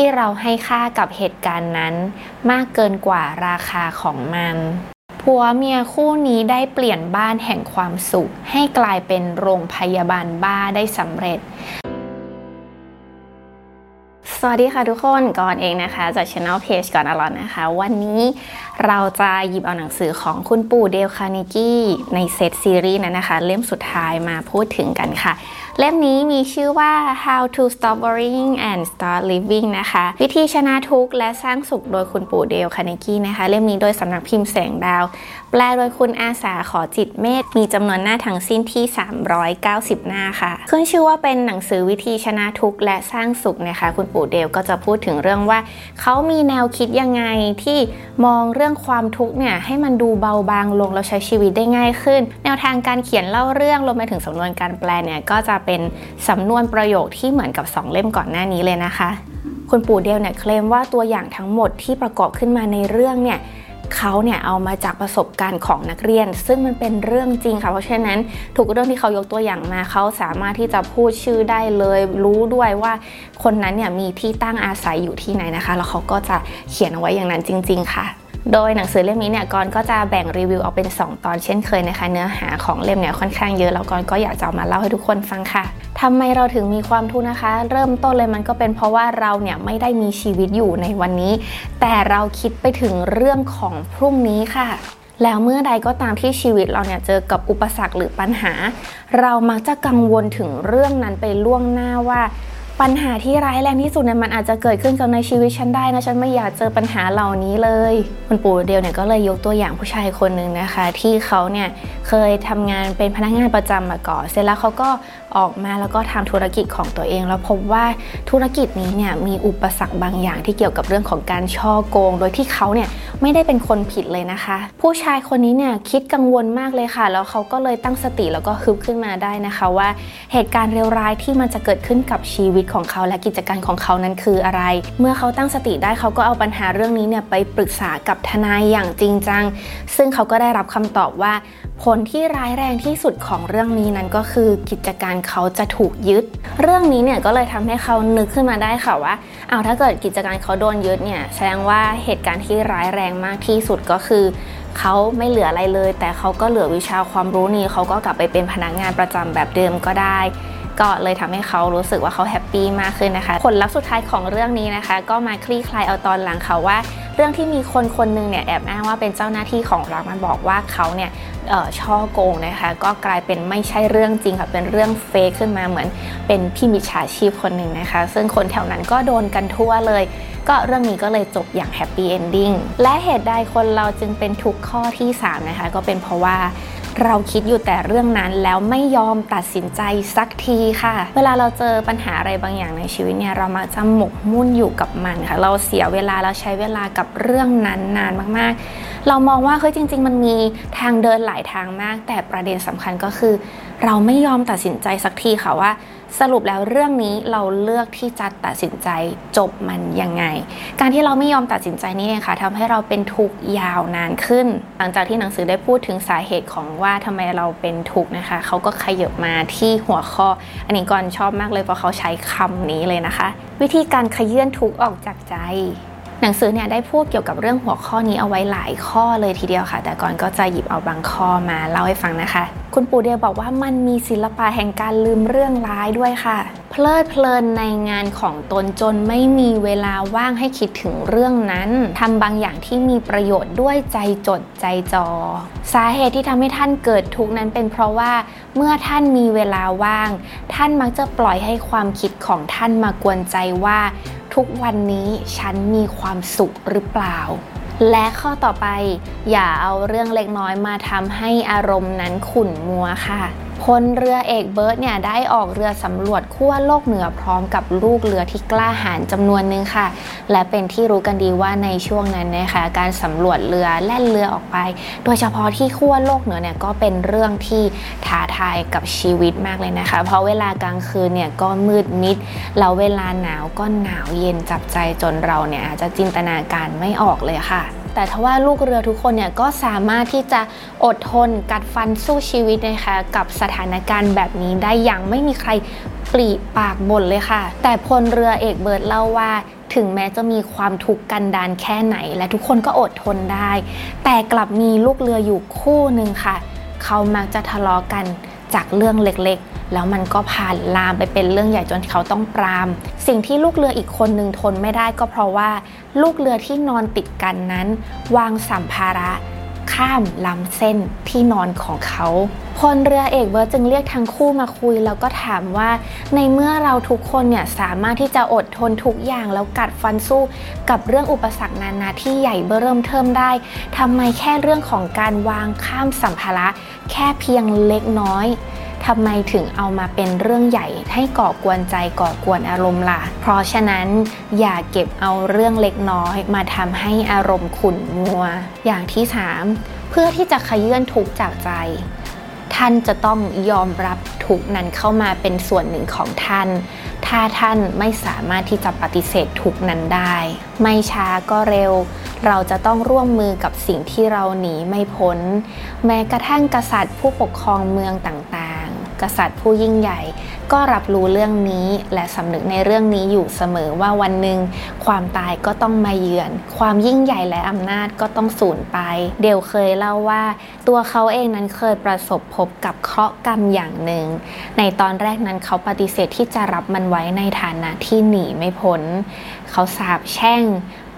ที่เราให้ค่ากับเหตุการณ์นั้นมากเกินกว่าราคาของมันผัวเมียคู่นี้ได้เปลี่ยนบ้านแห่งความสุข ให้กลายเป็นโรงพยาบาลบ้าได้สำเร็จ สวัสดีค่ะทุกคนก่อนเองนะคะจากช anel page ก่อนอร่อยนะคะ วันนี้เราจะหยิบเอาหนังสือของคุณปู่เดลคาร์เนกี้ในเซตซีรีส์นั้นนะคะ เล่มสุดท้ายมาพูดถึงกันค่ะ เล่มนี้มีชื่อว่า How to Stop Worrying and Start Living นะคะ วิธีชนะทุกข์และสร้างสุขโดยคุณปู่เดลคาร์เนกี้นะคะ เล่มนี้โดยสำนักพิมพ์แสงดาว แปลโดยคุณอาสาขอจิตเมธมีจำนวนหน้าทั้งสิ้นที่ 390 หน้าค่ะขึ้นชื่อว่าเป็นหนังสือวิธีชนะทุกข์และสร้างสุขนะคะ คุณปู่เดลก็จะพูดถึงเรื่องว่า เขามีแนวคิดยังไงที่มองเรื่องความทุกข์เนี่ยให้มันดูเบาบางลงแล้วใช้ชีวิตได้ง่ายขึ้น แนวทางการเขียนเล่าเรื่องรวมไปถึงสำนวนการแปลเนี่ยก็จะเป็นสำนวนประโยคที่เหมือนกับ 2 เล่มก่อนหน้านี้เลยนะคะ คุณปู่เดลเนี่ยเคลมว่าตัวอย่างทั้งหมดที่ประกอบขึ้นมาในเรื่องเนี่ย เขาเนี่ยเอามาจากประสบการณ์ของนักเรียน ซึ่งมันเป็นเรื่องจริงค่ะ เพราะฉะนั้นทุกเรื่องที่เขายกตัวอย่างมาเขาสามารถที่จะพูดชื่อได้เลย รู้ด้วยว่าคนนั้นเนี่ยมีที่ตั้งอาศัยอยู่ที่ไหนนะคะ แล้วเขาก็จะเขียนเอาไว้อย่างนั้นจริง ๆ ค่ะโดยหนังสือเล่มนี้เนี่ยกอนก็จะแบ่งรีวิวออกเป็น 2 ตอนเช่นเคยนะคะ เนื้อหาของเล่มเนี่ยค่อนข้างเยอะแล้วกอนก็อยากจะมาเล่าให้ทุกคนฟังค่ะ ทำไมเราถึงมีความทุกข์นะคะ เริ่มต้นเลยมันก็เป็นเพราะว่าเราเนี่ยไม่ได้มีชีวิตอยู่ในวันนี้ แต่เราคิดไปถึงเรื่องของพรุ่งนี้ค่ะแล้วเมื่อใดก็ตามที่ชีวิตเราเนี่ยเจอกับอุปสรรคหรือปัญหา เรามักจะกังวลถึงเรื่องนั้นไปล่วงหน้าว่า ปัญหาที่ร้ายแรงที่สุดเนี่ยมันอาจจะเกิดขึ้นกับในชีวิตฉันได้นะฉันไม่อยากเจอปัญหาเหล่านี้เลย คุณปู่เดียวเนี่ยก็เลยยกตัวอย่างผู้ชายคนหนึ่งนะคะ ที่เขาเนี่ยเคยทำงานเป็นพนักงานประจำมาก่อนเสร็จแล้วเขาก็ออกมาแล้วก็ทำธุรกิจของตัวเอง แล้วพบว่าธุรกิจนี้เนี่ยมีอุปสรรคบางอย่างที่เกี่ยวกับเรื่องของการช่อโกง โดยที่เขาเนี่ยไม่ได้เป็นคนผิดเลยนะคะ ผู้ชายคนนี้เนี่ยคิดกังวลมากเลยค่ะ แล้วเขาก็เลยตั้งสติแล้วก็ฮึบขึ้นมาได้นะคะ ว่าเหตุการณ์เลวร้ายที่มันจะเกิดขึ้นกับชีวิตของเขาและกิจการของเขานั้นคืออะไร เมื่อเขาตั้งสติได้เขาก็เอาปัญหาเรื่องนี้เนี่ยไปปรึกษากับทนายอย่างจริงจัง ซึ่งเขาก็ได้รับคำตอบว่า ผลที่ร้ายแรงที่สุดของเรื่องนี้นั้นก็คือกิจการเขาจะถูกยึด เรื่องนี้เนี่ยก็เลยทำให้เขานึกขึ้นมาได้ค่ะว่าเอาถ้าเกิดกิจการเขาโดนยึดเนี่ยแสดงว่าเหตุการณ์ที่ร้ายแรงมากที่สุดก็คือเขาไม่เหลืออะไรเลย แต่เขาก็เหลือวิชาความรู้นี้เขาก็กลับไปเป็นพนักงานประจำแบบเดิมก็ได้ ก็เลยทำให้เขารู้สึกว่าเขา happy มากขึ้นนะคะ ผลลัพธ์สุดท้ายของเรื่องนี้นะคะ ก็มาคลี่คลายเอาตอนหลังค่ะว่า เรื่องที่มีคนคนหนึ่งเนี่ยแอบอ้างว่าเป็นเจ้าหน้าที่ของรัฐมันบอกว่าเขาเนี่ยฉ้อโกงนะคะ ก็กลายเป็นไม่ใช่เรื่องจริงค่ะเป็นเรื่อง fake ขึ้นมาเหมือนเป็นพี่มิจฉาชีพคนหนึ่งนะคะ ซึ่งคนแถวนั้นก็โดนกันทั่วเลย ก็เรื่องนี้ก็เลยจบอย่าง happy ending และเหตุใดคนเราจึงเป็นทุกข์ข้อที่ 3 นะคะ ก็เป็นเพราะว่า เราคิดอยู่แต่เรื่องนั้นแล้วไม่ยอมตัดสินใจสักทีค่ะ เวลาเราเจอปัญหาอะไรบางอย่างในชีวิตเนี่ยเรามักจะหมกมุ่นอยู่กับมันค่ะ เราเสียเวลาเราใช้เวลากับเรื่องนั้นนานมากๆ เรามองว่าเฮ้ยจริง ๆ มันมีทางเดินหลายทางมาก แต่ประเด็นสำคัญก็คือ เราไม่ยอมตัดสินใจสักทีค่ะว่า สรุปแล้วเรื่องนี้เราเลือกที่จะตัดสินใจจบมันยังไง การที่เราไม่ยอมตัดสินใจนี้เองค่ะทำให้เราเป็นทุกข์ยาวนานขึ้น หลังจากที่หนังสือได้พูดถึงสาเหตุของว่าทำไมเราเป็นทุกข์นะคะเขาก็ขยับมาที่หัวข้อ อันนี้ก่อนชอบมากเลยเพราะเขาใช้คำนี้เลยนะคะ วิธีการขยื่นทุกข์ออกจากใจ หนังสือเนี่ยได้พูดเกี่ยวกับเรื่องหัวข้อนี้เอาไว้หลายข้อเลยทีเดียวค่ะ แต่ก่อนก็จะหยิบเอาบางข้อมาเล่าให้ฟังนะคะ คุณปู่เดียบอกว่ามันมีศิลปะแห่งการลืมเรื่องร้ายด้วยค่ะ เพลิดเพลินในงานของตนจนไม่มีเวลาว่างให้คิดถึงเรื่องนั้นทำบางอย่างที่มีประโยชน์ด้วยใจจดใจจอ สาเหตุที่ทำให้ท่านเกิดทุกข์นั้นเป็นเพราะว่าเมื่อท่านมีเวลาว่าง ท่านมักจะปล่อยให้ความคิดของท่านมากวนใจว่า ทุกวันนี้ฉันมีความสุขหรือเปล่า และข้อต่อไปอย่าเอาเรื่องเล็กน้อยมาทำให้อารมณ์นั้นขุ่นมัวค่ะ พลเรือเอกเบิร์ตเนี่ยได้ออกเรือสำรวจขั้วโลกเหนือพร้อมกับลูกเรือที่กล้าหาญจำนวนหนึ่งค่ะ และเป็นที่รู้กันดีว่าในช่วงนั้นนะคะ การสำรวจเรือแล่นเรือออกไป โดยเฉพาะที่ขั้วโลกเหนือเนี่ยก็เป็นเรื่องที่ท้าทายกับชีวิตมากเลยนะคะ เพราะเวลากลางคืนเนี่ยก็มืดมิดแล้วเวลาหนาวก็หนาวเย็นจับใจจนเราเนี่ยอาจจะจินตนาการไม่ออกเลยค่ะ แต่ทว่าลูกเรือทุกคนเนี่ยก็สามารถที่จะอดทนกัดฟันสู้ชีวิตนะคะกับสถานการณ์แบบนี้ได้อย่างไม่มีใครปลีปากบ่นเลยค่ะ แต่พลเรือเอกเบิร์ดเล่าว่าถึงแม้จะมีความทุกข์กันดานแค่ไหน และทุกคนก็อดทนได้ แต่กลับมีลูกเรืออยู่คู่หนึ่งค่ะ เขามักจะทะเลาะกันจากเรื่องเล็กๆ แล้วมันก็ผ่านลามไปเป็นเรื่องใหญ่จนเขาต้องปราม สิ่งที่ลูกเรืออีกคนหนึ่งทนไม่ได้ก็เพราะว่า ลูกเรือที่นอนติดกันนั้น วางสัมภาระข้ามลำเส้นที่นอนของเขาพลเรือเอกเบิร์จึงเรียกทั้งคู่มาคุย แล้วก็ถามว่า ในเมื่อเราทุกคนเนี่ยสามารถที่จะอดทนทุกอย่างแล้วกัดฟันสู้กับเรื่องอุปสรรคนานาที่ใหญ่เบ้อเริ่มเทิมได้ทำไมแค่เรื่องของการวางข้ามสัมภาระ แค่เพียงเล็กน้อย ทำไมถึงเอามาเป็นเรื่องใหญ่ให้ก่อกวนใจก่อกวนอารมณ์ล่ะ เพราะฉะนั้นอย่าเก็บเอาเรื่องเล็กน้อยมาทำให้อารมณ์ขุ่นมัว อย่างที่ 3 เพื่อที่จะขยื่นทุกจากใจ ท่านจะต้องยอมรับทุกนั้นเข้ามาเป็นส่วนหนึ่งของท่าน ถ้าท่านไม่สามารถที่จะปฏิเสธทุกนั้นได้ ไม่ช้าก็เร็ว เราจะต้องร่วมมือกับสิ่งที่เราหนีไม่พ้น แม้กระทั่งกษัตริย์ผู้ปกครองเมืองต่าง กษัตริย์ผู้ยิ่งใหญ่ ก็รับรู้เรื่องนี้และสำนึกในเรื่องนี้อยู่เสมอว่าวันหนึ่งความตายก็ต้องมาเยือน ความยิ่งใหญ่และอำนาจก็ต้องสูญไป เดลเคยเล่าว่า ตัวเขาเองนั้นเคยประสบพบกับเคราะห์กรรมอย่างหนึ่ง ในตอนแรกนั้นเขาปฏิเสธที่จะรับมันไว้ในฐานะที่หนีไม่พ้น เขาสาบแช่ง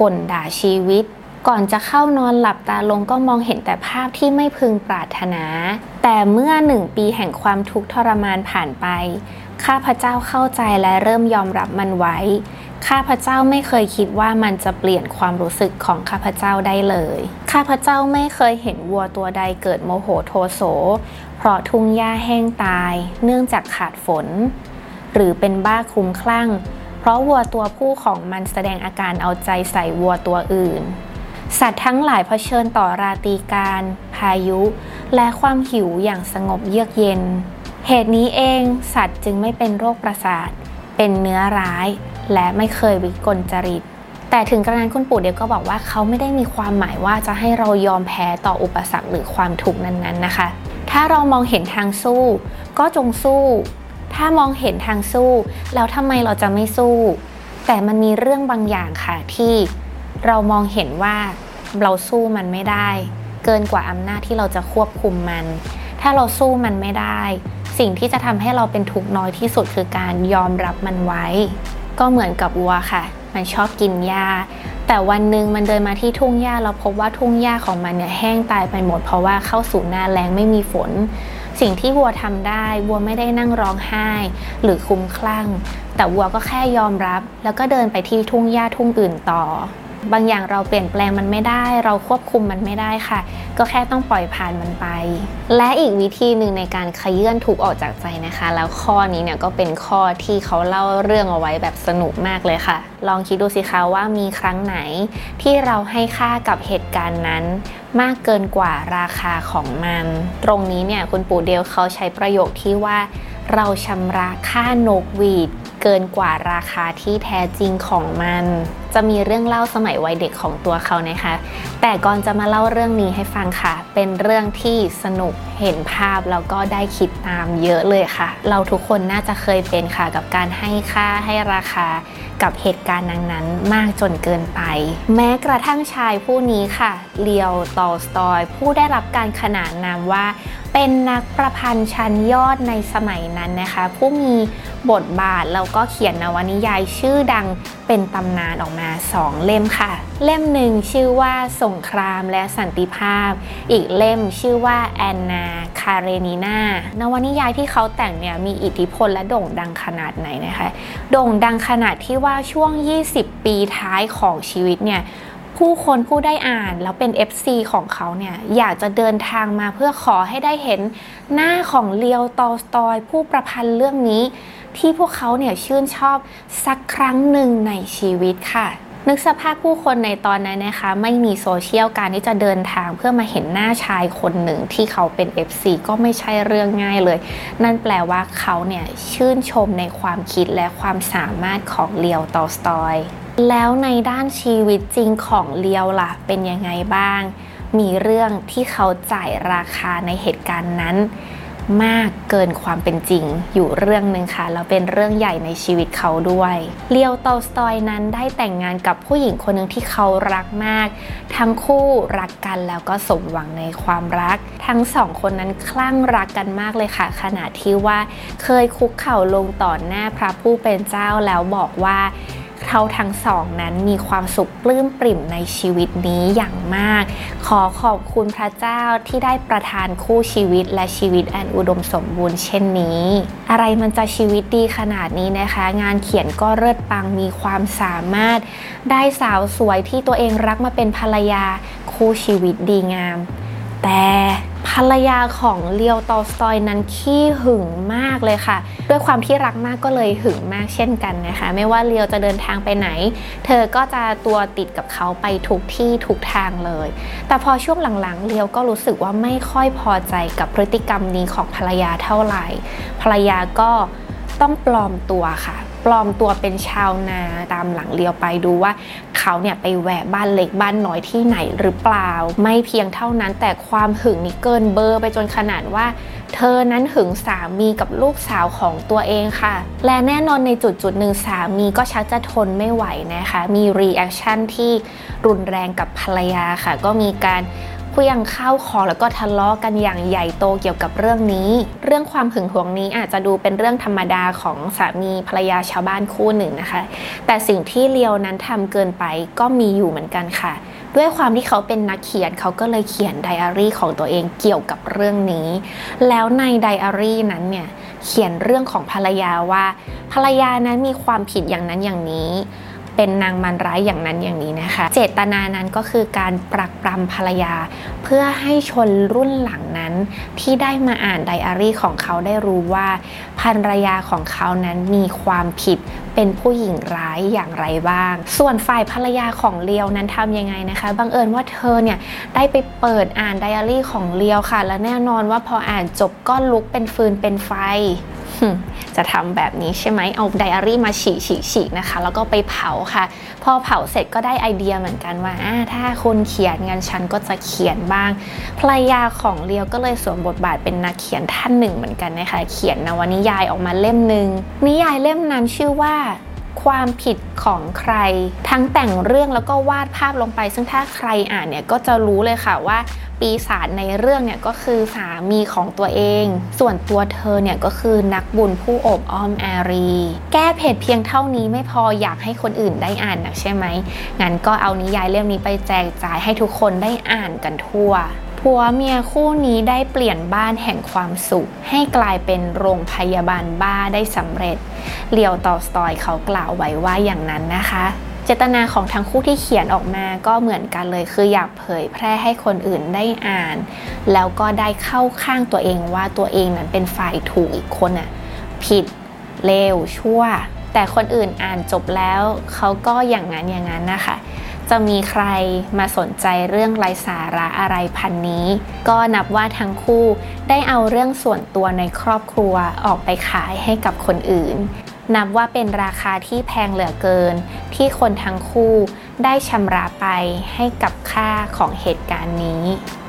ก่นด่าชีวิต ก่อนจะเข้านอนหลับตาลงก็มองเห็นแต่ภาพที่ไม่พึงปรารถนา แต่เมื่อหนึ่งปีแห่งความทุกข์ทรมานผ่านไป ข้าพเจ้าเข้าใจและเริ่มยอมรับมันไว้ ข้าพเจ้าไม่เคยคิดว่ามันจะเปลี่ยนความรู้สึกของข้าพเจ้าได้เลย ข้าพเจ้าไม่เคยเห็นวัวตัวใดเกิดโมโหโทโส เพราะทุ่งหญ้าแห้งตาย เนื่องจากขาดฝน หรือเป็นบ้าคุ้มคลั่ง เพราะวัวตัวผู้ของมันแสดงอาการเอาใจใส่วัวตัวอื่น สัตว์ทั้งหลายเผชิญต่อราตีการ พายุ และความหิวอย่างสงบเยือกเย็น เหตุนี้เองสัตว์จึงไม่เป็นโรคประสาท เป็นเนื้อร้าย และไม่เคยวิกลจริต แต่ถึงกระนั้นคุณปู่เดียวก็บอกว่าเขาไม่ได้มีความหมายว่าจะให้เรายอมแพ้ต่ออุปสรรคหรือความทุกข์นั้นๆนะคะ ถ้าเรามองเห็นทางสู้ ก็จงสู้ ถ้ามองเห็นทางสู้ แล้วทำไมเราจะไม่สู้ แต่มันมีเรื่องบางอย่างค่ะที่ เรามองเห็นว่าเราสู้มันไม่ได้ เกินกว่าอำนาจที่เราจะควบคุมมัน ถ้าเราสู้มันไม่ได้ สิ่งที่จะทำให้เราเป็นทุกข์น้อยที่สุดคือการยอมรับมันไว้ ก็เหมือนกับวัวค่ะ มันชอบกินหญ้าแต่วันหนึ่งมันเดินมาที่ทุ่งหญ้าเราพบว่าทุ่งหญ้าของมันเนี่ยแห้งตายไปหมด เพราะว่าเข้าสู่หน้าแล้งไม่มีฝน สิ่งที่วัวทำได้ วัวไม่ได้นั่งร้องไห้ หรือคุ้มคลั่ง แต่วัวก็แค่ยอมรับ แล้วก็เดินไปที่ทุ่งหญ้าทุ่งอื่นต่อ บางอย่างเราเปลี่ยนแปลงมันไม่ได้ เราควบคุมมันไม่ได้ค่ะ ก็แค่ต้องปล่อยผ่านมันไป และอีกวิธีหนึ่งในการขยื่นทุกออกจากใจนะคะ แล้วข้อนี้เนี่ยก็เป็นข้อที่เขาเล่าเรื่องเอาไว้แบบสนุกมากเลยค่ะ ลองคิดดูสิคะว่ามีครั้งไหน ที่เราให้ค่ากับเหตุการณ์นั้น มากเกินกว่าราคาของมัน ตรงนี้เนี่ยคุณปู่เดลเขาใช้ประโยคที่ว่าเราชำระค่านกหวีดเกินกว่าราคาที่แท้จริงของมัน จะมีเรื่องเล่าสมัยวัยเด็กของตัวเขานะคะ แต่ก่อนจะมาเล่าเรื่องนี้ให้ฟังค่ะ เป็นเรื่องที่สนุกเห็นภาพแล้วก็ได้คิดตามเยอะเลยค่ะ เราทุกคนน่าจะเคยเป็นค่ะกับการให้ค่าให้ราคากับเหตุการณ์นั้นๆ มากจนเกินไป แม้กระทั่งชายผู้นี้ค่ะเลียวตอลสตอย ผู้ได้รับการขนานนามว่า เป็นนักประพันธ์ชั้นยอดในสมัยนั้นนะคะ ผู้มีบทบาทแล้วก็เขียนนวนิยายชื่อดังเป็นตำนานออกมา2 เล่มค่ะ เล่มหนึ่งชื่อว่าสงครามและสันติภาพ อีกเล่มชื่อว่าแอนนาคาเรนีนานวนิยายที่เขาแต่งเนี่ยมีอิทธิพลและโด่งดังขนาดไหนนะคะ โด่งดังขนาดที่ว่าช่วง 20 ปีท้ายของชีวิตเนี่ยผู้คนผู้ได้อ่านแล้วเป็น FC ของเขาเนี่ยอยากจะเดินทางมาเพื่อขอให้ได้เห็นหน้าของเลียวตอสตอย ผู้ประพันธ์เรื่องนี้ ที่พวกเขาเนี่ยชื่นชอบสักครั้งหนึ่งในชีวิตค่ะนึกสภาพผู้คนในตอนนั้นนะคะ ไม่มีโซเชียลการที่จะเดินทางเพื่อมาเห็นหน้าชายคนหนึ่งที่เขาเป็น FC ก็ไม่ใช่เรื่องง่ายเลย นั่นแปลว่าเขาเนี่ยชื่นชมในความคิดและความสามารถของเลียวตอสตอย แล้วในด้านชีวิตจริงของเลียวล่ะ เป็นยังไงบ้าง มีเรื่องที่เขาจ่ายราคาในเหตุการณ์นั้น มากเกินความเป็นจริง อยู่เรื่องหนึ่งค่ะแล้วเป็นเรื่องใหญ่ในชีวิตเขาด้วยเลียวโตสตอยนั้นได้แต่งงานกับผู้หญิงคนหนึ่งที่เขารักมาก ทั้งคู่รักกันแล้วก็สมหวังในความรัก ทั้งสองคนนั้นคลั่งรักกันมากเลยค่ะ ขณะที่ว่าเคยคุกเข่าลงต่อหน้าพระผู้เป็นเจ้าแล้วบอกว่า เขาทั้งสองนั้นมีความสุขปลื้มปริ่มในชีวิตนี้อย่างมาก ขอขอบคุณพระเจ้าที่ได้ประทานคู่ชีวิตและชีวิตอันอุดมสมบูรณ์เช่นนี้ อะไรมันจะชีวิตดีขนาดนี้นะคะ งานเขียนก็เลิศปังมีความสามารถ ได้สาวสวยที่ตัวเองรักมาเป็นภรรยาคู่ชีวิตดีงาม แต่ ภรรยาของเลียวตอสตอยนั้นขี้หึงมากเลยค่ะ ด้วยความที่รักมากก็เลยหึงมากเช่นกันนะคะ ไม่ว่าเลียวจะเดินทางไปไหน เธอก็จะตัวติดกับเขาไปทุกที่ทุกทางเลย แต่พอช่วงหลังๆเลียวก็รู้สึกว่าไม่ค่อยพอใจกับพฤติกรรมนี้ของภรรยาเท่าไหร่ ภรรยาก็ต้องปลอมตัวค่ะ ปลอมตัวเป็นชาวนาตามหลังเลียวไปดูว่า เขาเนี่ยไปแวะบ้านเล็กบ้านน้อยที่ไหนหรือเปล่า ไม่เพียงเท่านั้นแต่ความหึงนี่เกินเบอร์ไปจนขนาดว่า เธอนั้นหึงสามีกับลูกสาวของตัวเองค่ะ และแน่นอนในจุดจุดหนึ่งสามีก็ชักจะทนไม่ไหวนะคะ มี reaction ที่รุนแรงกับภรรยาค่ะ ก็มีการ เขวี้ยงข้าวของแล้วก็ทะเลาะกันอย่างใหญ่โตเกี่ยวกับเรื่องนี้ เรื่องความหึงหวงนี้อาจจะดูเป็นเรื่องธรรมดาของสามีภรรยาชาวบ้านคู่หนึ่งนะคะ แต่สิ่งที่เลียวนั้นทำเกินไปก็มีอยู่เหมือนกันค่ะ ด้วยความที่เขาเป็นนักเขียนเขาก็เลยเขียนไดอารี่ของตัวเองเกี่ยวกับเรื่องนี้ แล้วในไดอารี่นั้นเนี่ยเขียนเรื่องของภรรยาว่า ภรรยานั้นมีความผิดอย่างนั้นอย่างนี้ เป็นนางมันร้ายอย่างนั้นอย่างนี้นะคะ เจตนานั้นก็คือการปรักปรำภรรยา เพื่อให้ชนรุ่นหลังนั้น ที่ได้มาอ่านไดอารี่ของเขาได้รู้ว่าภรรยาของเขานั้นมีความผิดเป็นผู้หญิงร้ายอย่างไรบ้าง ส่วนฝ่ายภรรยาของเลียวนั้นทำยังไงนะคะ บังเอิญว่าเธอเนี่ยได้ไปเปิดอ่านไดอารี่ของเลียวค่ะ และแน่นอนว่าพออ่านจบก็ลุกเป็นฟืนเป็นไฟ จะทำแบบนี้ใช่ไหมเอาไดอารี่มาฉีกฉีกฉีกนะคะ แล้วก็ไปเผาค่ะ พอเผาเสร็จก็ได้ไอเดียเหมือนกันว่าถ้าคนเขียนงานฉันก็จะเขียนบ้างภรรยาของเลียวก็เลยสวมบทบาทเป็นนักเขียนท่านหนึ่งเหมือนกันนะคะ เขียนนวนิยายออกมาเล่มหนึ่งนิยายเล่มนั้นชื่อว่า ความผิดของใคร ทั้งแต่งเรื่องแล้วก็วาดภาพลงไป ซึ่งถ้าใครอ่านเนี่ยก็จะรู้เลยค่ะว่า ปีศาจในเรื่องเนี่ยก็คือสามีของตัวเอง ส่วนตัวเธอเนี่ยก็คือนักบุญผู้อบอ้อมอารี แก้เพจเพียงเท่านี้ไม่พออยากให้คนอื่นได้อ่านนะใช่ไหมงั้นก็เอานิยายเล่มนี้ไปแจกจ่ายให้ทุกคนได้อ่านกันทั่ว ผัวเมียคู่นี้ได้เปลี่ยนบ้านแห่งความสุข ให้กลายเป็นโรงพยาบาลบ้าได้สำเร็จเลียวตอสตอยเขากล่าวไว้ว่าอย่างนั้นนะคะ เจตนาของทั้งคู่ที่เขียนออกมาก็เหมือนกันเลยคืออยากเผยแพร่ให้คนอื่นได้อ่าน แล้วก็ได้เข้าข้างตัวเองว่าตัวเองนั้นเป็นฝ่ายถูกอีกคนอะผิดเลวชั่ว แต่คนอื่นอ่านจบแล้วเขาก็อย่างนั้นอย่างนั้นนะคะ จะมีใครมาสนใจเรื่องไร้สาระอะไรพันนี้ ก็นับว่าทั้งคู่ได้เอาเรื่องส่วนตัวในครอบครัวออกไปขายให้กับคนอื่น นับว่าเป็นราคาที่แพงเหลือเกิน ที่คนทั้งคู่ได้ชำระไปให้กับค่าของเหตุการณ์นี้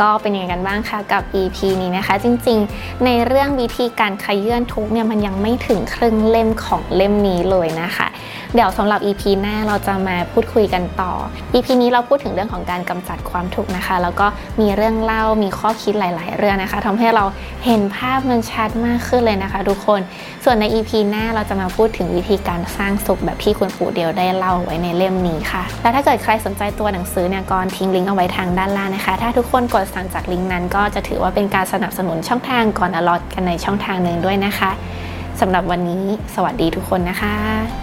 ก็เป็นยังไงกันบ้างคะกับ EP นี้นะคะ จริงๆ ในเรื่องวิธีการขยื่นทุกเนี่ยมันยังไม่ถึงครึ่งเล่มของเล่มนี้เลยนะคะ เดี๋ยวสำหรับ EP หน้าเราจะมาพูดคุยกันต่อ EP นี้เราพูดถึงเรื่องของการกำจัดความทุกข์นะคะ แล้วก็มีเรื่องเล่ามีข้อคิดหลาย ๆ เรื่องนะคะทำให้เราเห็นภาพมันชัดมากขึ้นเลยนะคะ ทุกคน ส่วนใน EP หน้าเราจะมาพูดถึงวิธีการสร้างสุขแบบที่คุณปู่เดียวได้เล่าไว้ในเล่มนี้ค่ะ แล้วถ้าเกิดใครสนใจตัวหนังสือเนี่ยก็ทิ้งลิงก์เอาไว้ทางด้านล่างนะคะ ถ้าทุกคนกดดสั่งจากลิงก์นั้น ก็จะถือว่าเป็นการสนับสนุนช่องทางก่อนอลอตกันในช่องทางหนึ่งด้วยนะคะสำหรับวันนี้ สวัสดีทุกคนนะคะ